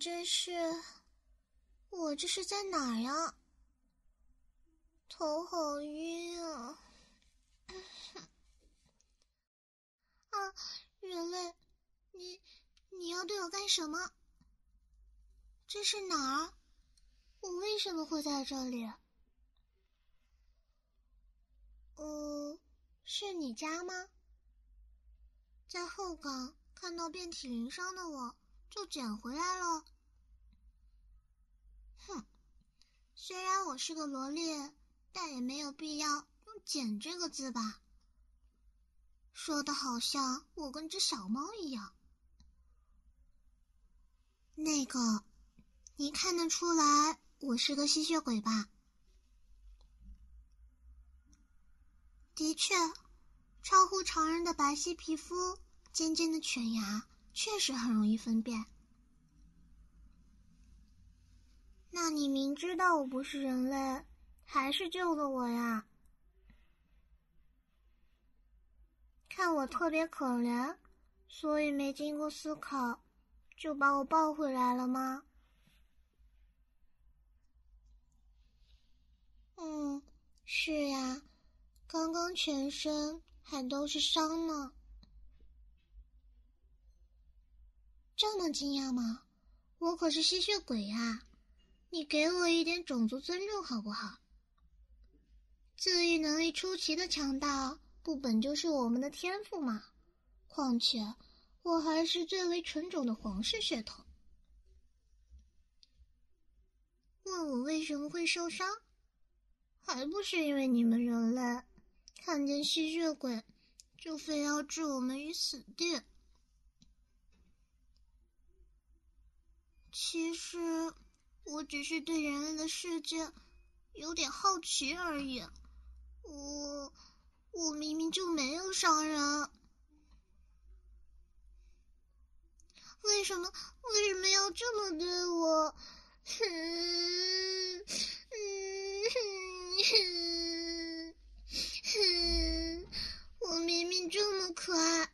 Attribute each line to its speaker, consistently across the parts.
Speaker 1: 这是……我这是在哪儿呀？头好晕啊！啊，人类，你你要对我干什么？这是哪儿？我为什么会在这里？嗯，是你家吗？在后港看到遍体鳞伤的我，就捡回来了。哼，虽然我是个萝莉，但也没有必要用“捡”这个字吧？说的好像我跟只小猫一样。那个，你看得出来我是个吸血鬼吧？的确，超乎常人的白皙皮肤、尖尖的犬牙，确实很容易分辨。那你明知道我不是人类，还是救了我呀？看我特别可怜，所以没经过思考，就把我抱回来了吗？嗯，是呀。刚刚全身还都是伤呢，这么惊讶吗？我可是吸血鬼呀！你给我一点种族尊重好不好？自愈能力出奇的强大，不本就是我们的天赋吗？况且我还是最为纯种的皇室血统。问我为什么会受伤？还不是因为你们人类。看见吸血鬼，就非要置我们于死地。其实，我只是对人类的世界有点好奇而已。我，我明明就没有伤人，为什么，为什么要这么对我？嗯嗯嗯。哼，我明明这么可爱，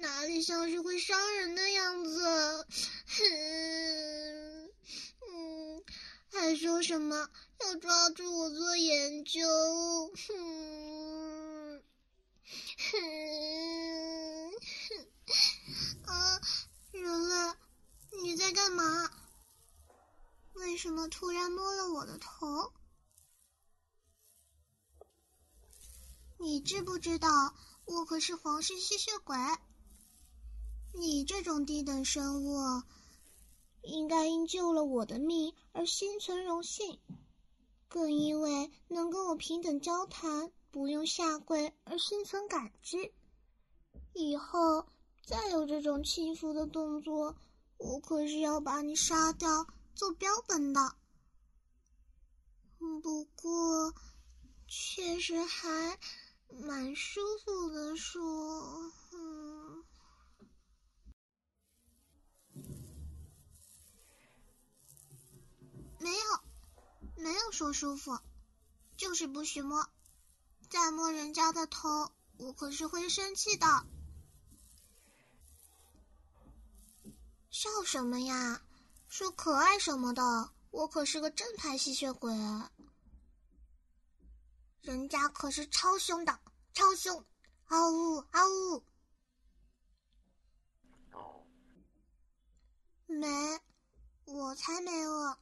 Speaker 1: 哪里像是会伤人的样子？哼 哼，嗯，还说什么要抓住我做研究？哼，哼，啊，人类，你在干嘛？为什么突然摸了我的头？你知不知道，我可是皇室吸血鬼？你这种低等生物，应该因救了我的命而心存荣幸，更因为能跟我平等交谈，不用下跪而心存感激。以后再有这种轻浮的动作，我可是要把你杀掉做标本的。不过，确实还。蛮舒服的说，说舒服，就是不许摸，再摸人家的头，我可是会生气的。笑什么呀？说可爱什么的，我可是个正派吸血鬼。人家可是超凶的，超凶！嗷呜嗷呜！没，我才没饿。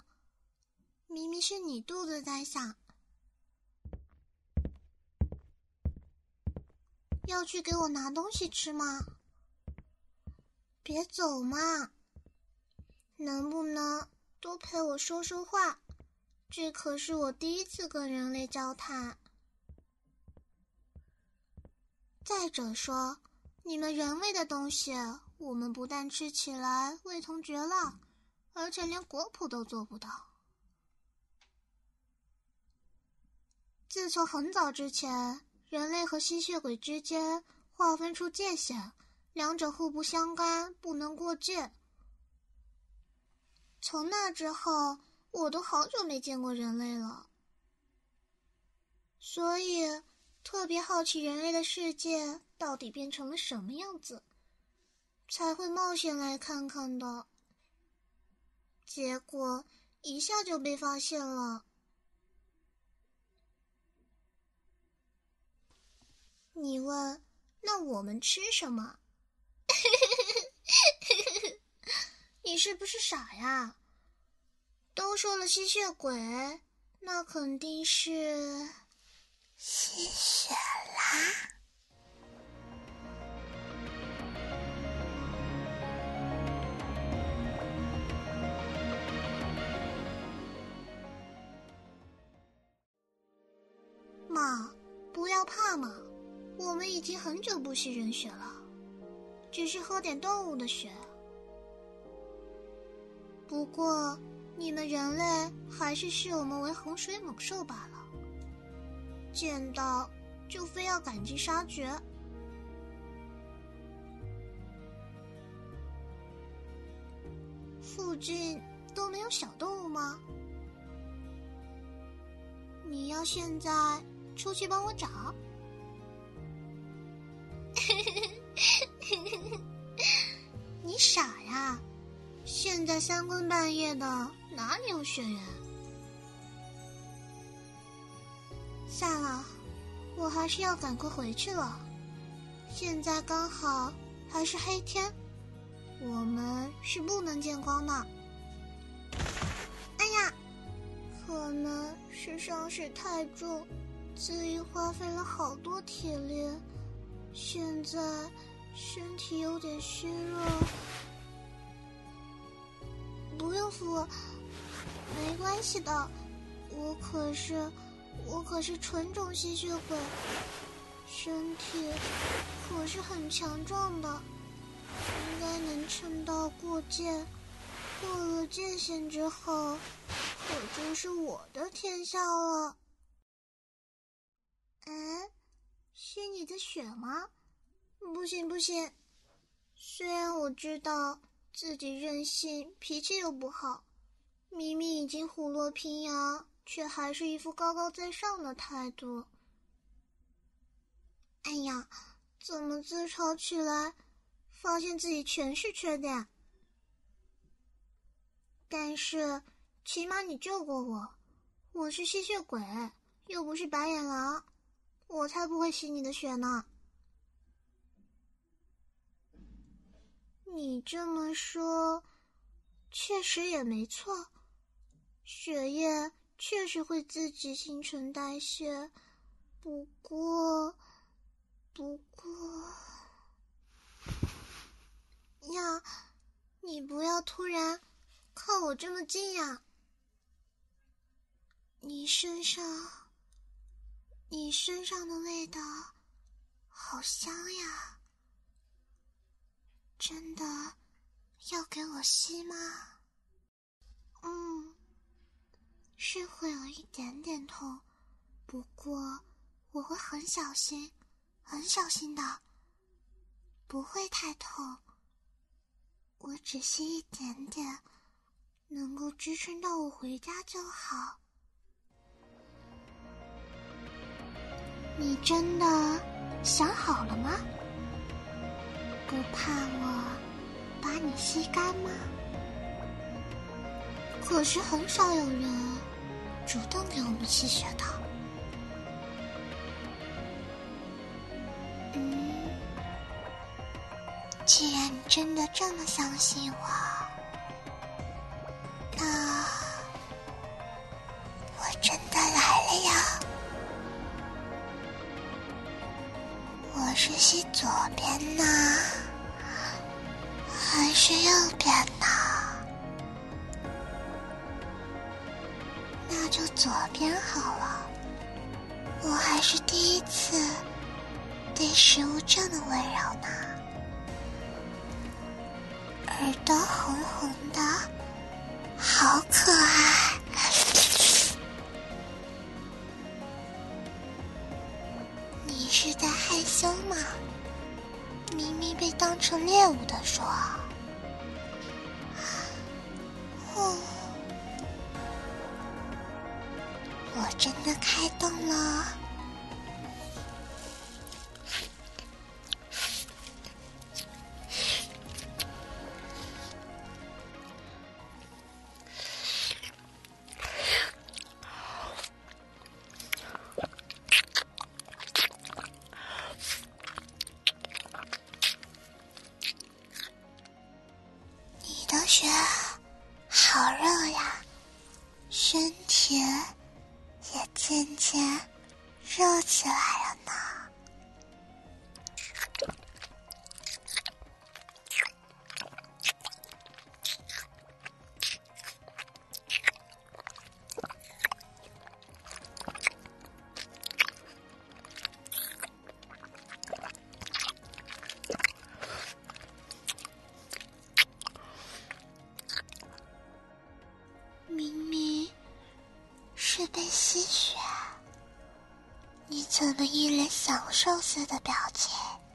Speaker 1: 是你肚子在响，要去给我拿东西吃吗？别走嘛！能不能多陪我说说话？这可是我第一次跟人类交谈。再者说，你们人类的东西，我们不但吃起来味同嚼蜡，而且连果脯都做不到。自从很早之前，人类和吸血鬼之间划分出界限，两者互不相干，不能过界。从那之后，我都好久没见过人类了，所以。特别好奇人类的世界到底变成了什么样子，才会冒险来看看的。结果一下就被发现了。你问，那我们吃什么？你是不是傻呀？都说了吸血鬼，那肯定是
Speaker 2: 吸血啦。
Speaker 1: 妈，不要怕嘛，我们已经很久不吸人血了，只是喝点动物的血。不过，你们人类还是视我们为洪水猛兽罢了，见到就非要赶尽杀绝。附近都没有小动物吗？你要现在出去帮我找？三更半夜的，哪里有血缘？算了，我还是要赶快回去了。现在刚好还是黑天，我们是不能见光的。哎呀，可能是伤势太重，自愈花费了好多体力，现在身体有点虚弱。不用扶，没关系的。我可是，我可是纯种吸血鬼，身体可是很强壮的，应该能撑到过界。过了界限之后，可就是我的天下了。嗯，吸你的血吗？不行不行，虽然我知道。自己任性，脾气又不好，明明已经虎落平阳，却还是一副高高在上的态度。哎呀，怎么自嘲起来，发现自己全是缺点？但是起码你救过我，我是吸血鬼，又不是白眼狼，我才不会吸你的血呢。你这么说，确实也没错。血液确实会自己新陈代谢，不过，不过呀，你不要突然靠我这么近呀！你身上，你身上的味道好香呀！真的要给我吸吗？嗯，是会有一点点痛，不过我会很小心，很小心的，不会太痛。我只吸一点点，能够支撑到我回家就好。你真的想好了吗？不怕我把你吸干吗？可是很少有人主动给我们吸血的。嗯，既然你真的这么相信我，就左边好了。我还是第一次对食物这么温柔呢。耳朵红红的，好可爱。你是在害羞吗？明明被当成猎物的说。哦，的开动了。
Speaker 2: 起来了享受似的表情？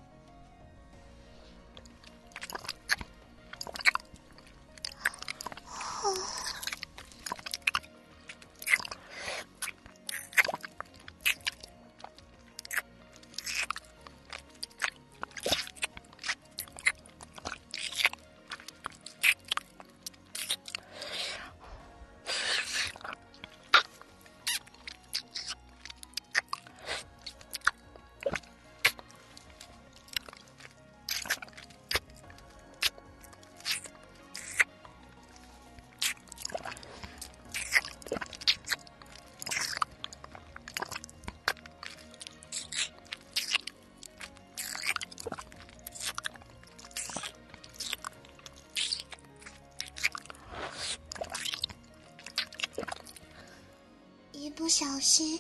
Speaker 1: 小心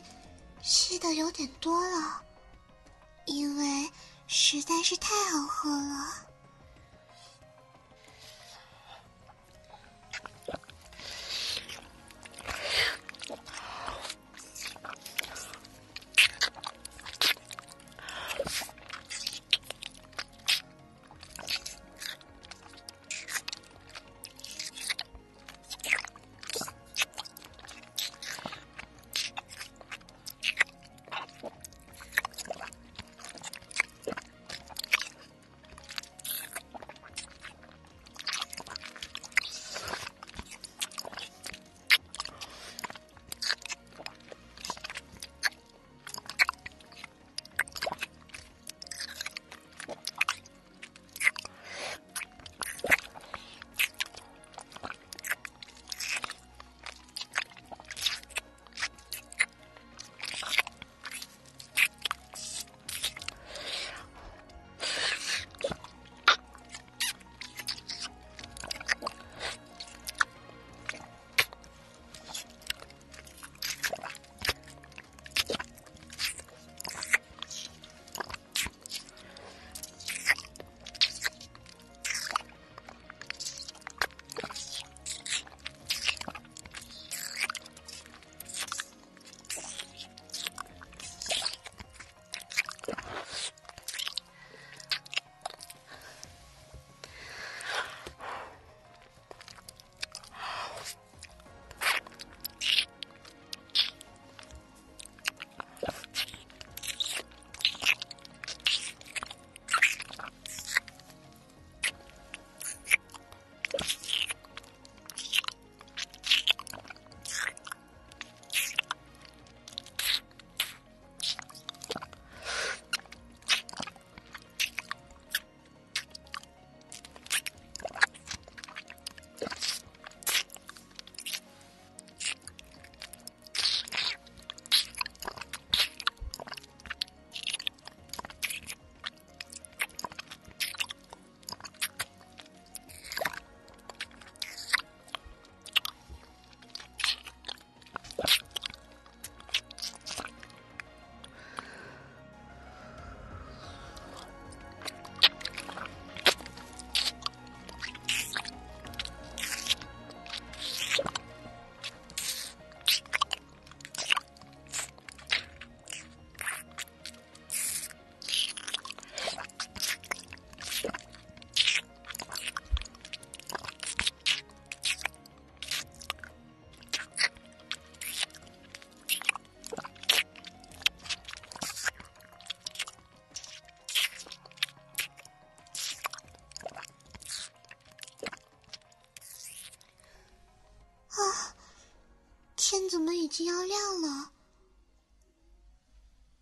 Speaker 1: 吸的有点多了，因为实在是太好喝了。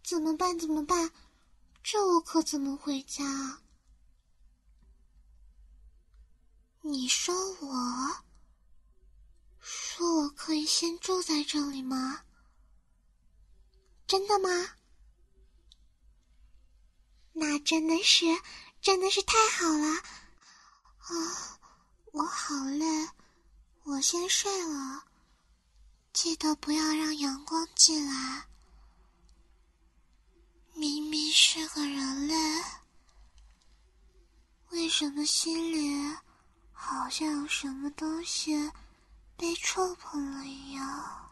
Speaker 1: 怎么办？怎么办？这我可怎么回家？你说我，说我可以先住在这里吗？真的吗？那真的是，真的是太好了。啊、我好累，我先睡了。记得不要让阳光进来。明明是个人类，为什么心里好像有什么东西被触碰了一样？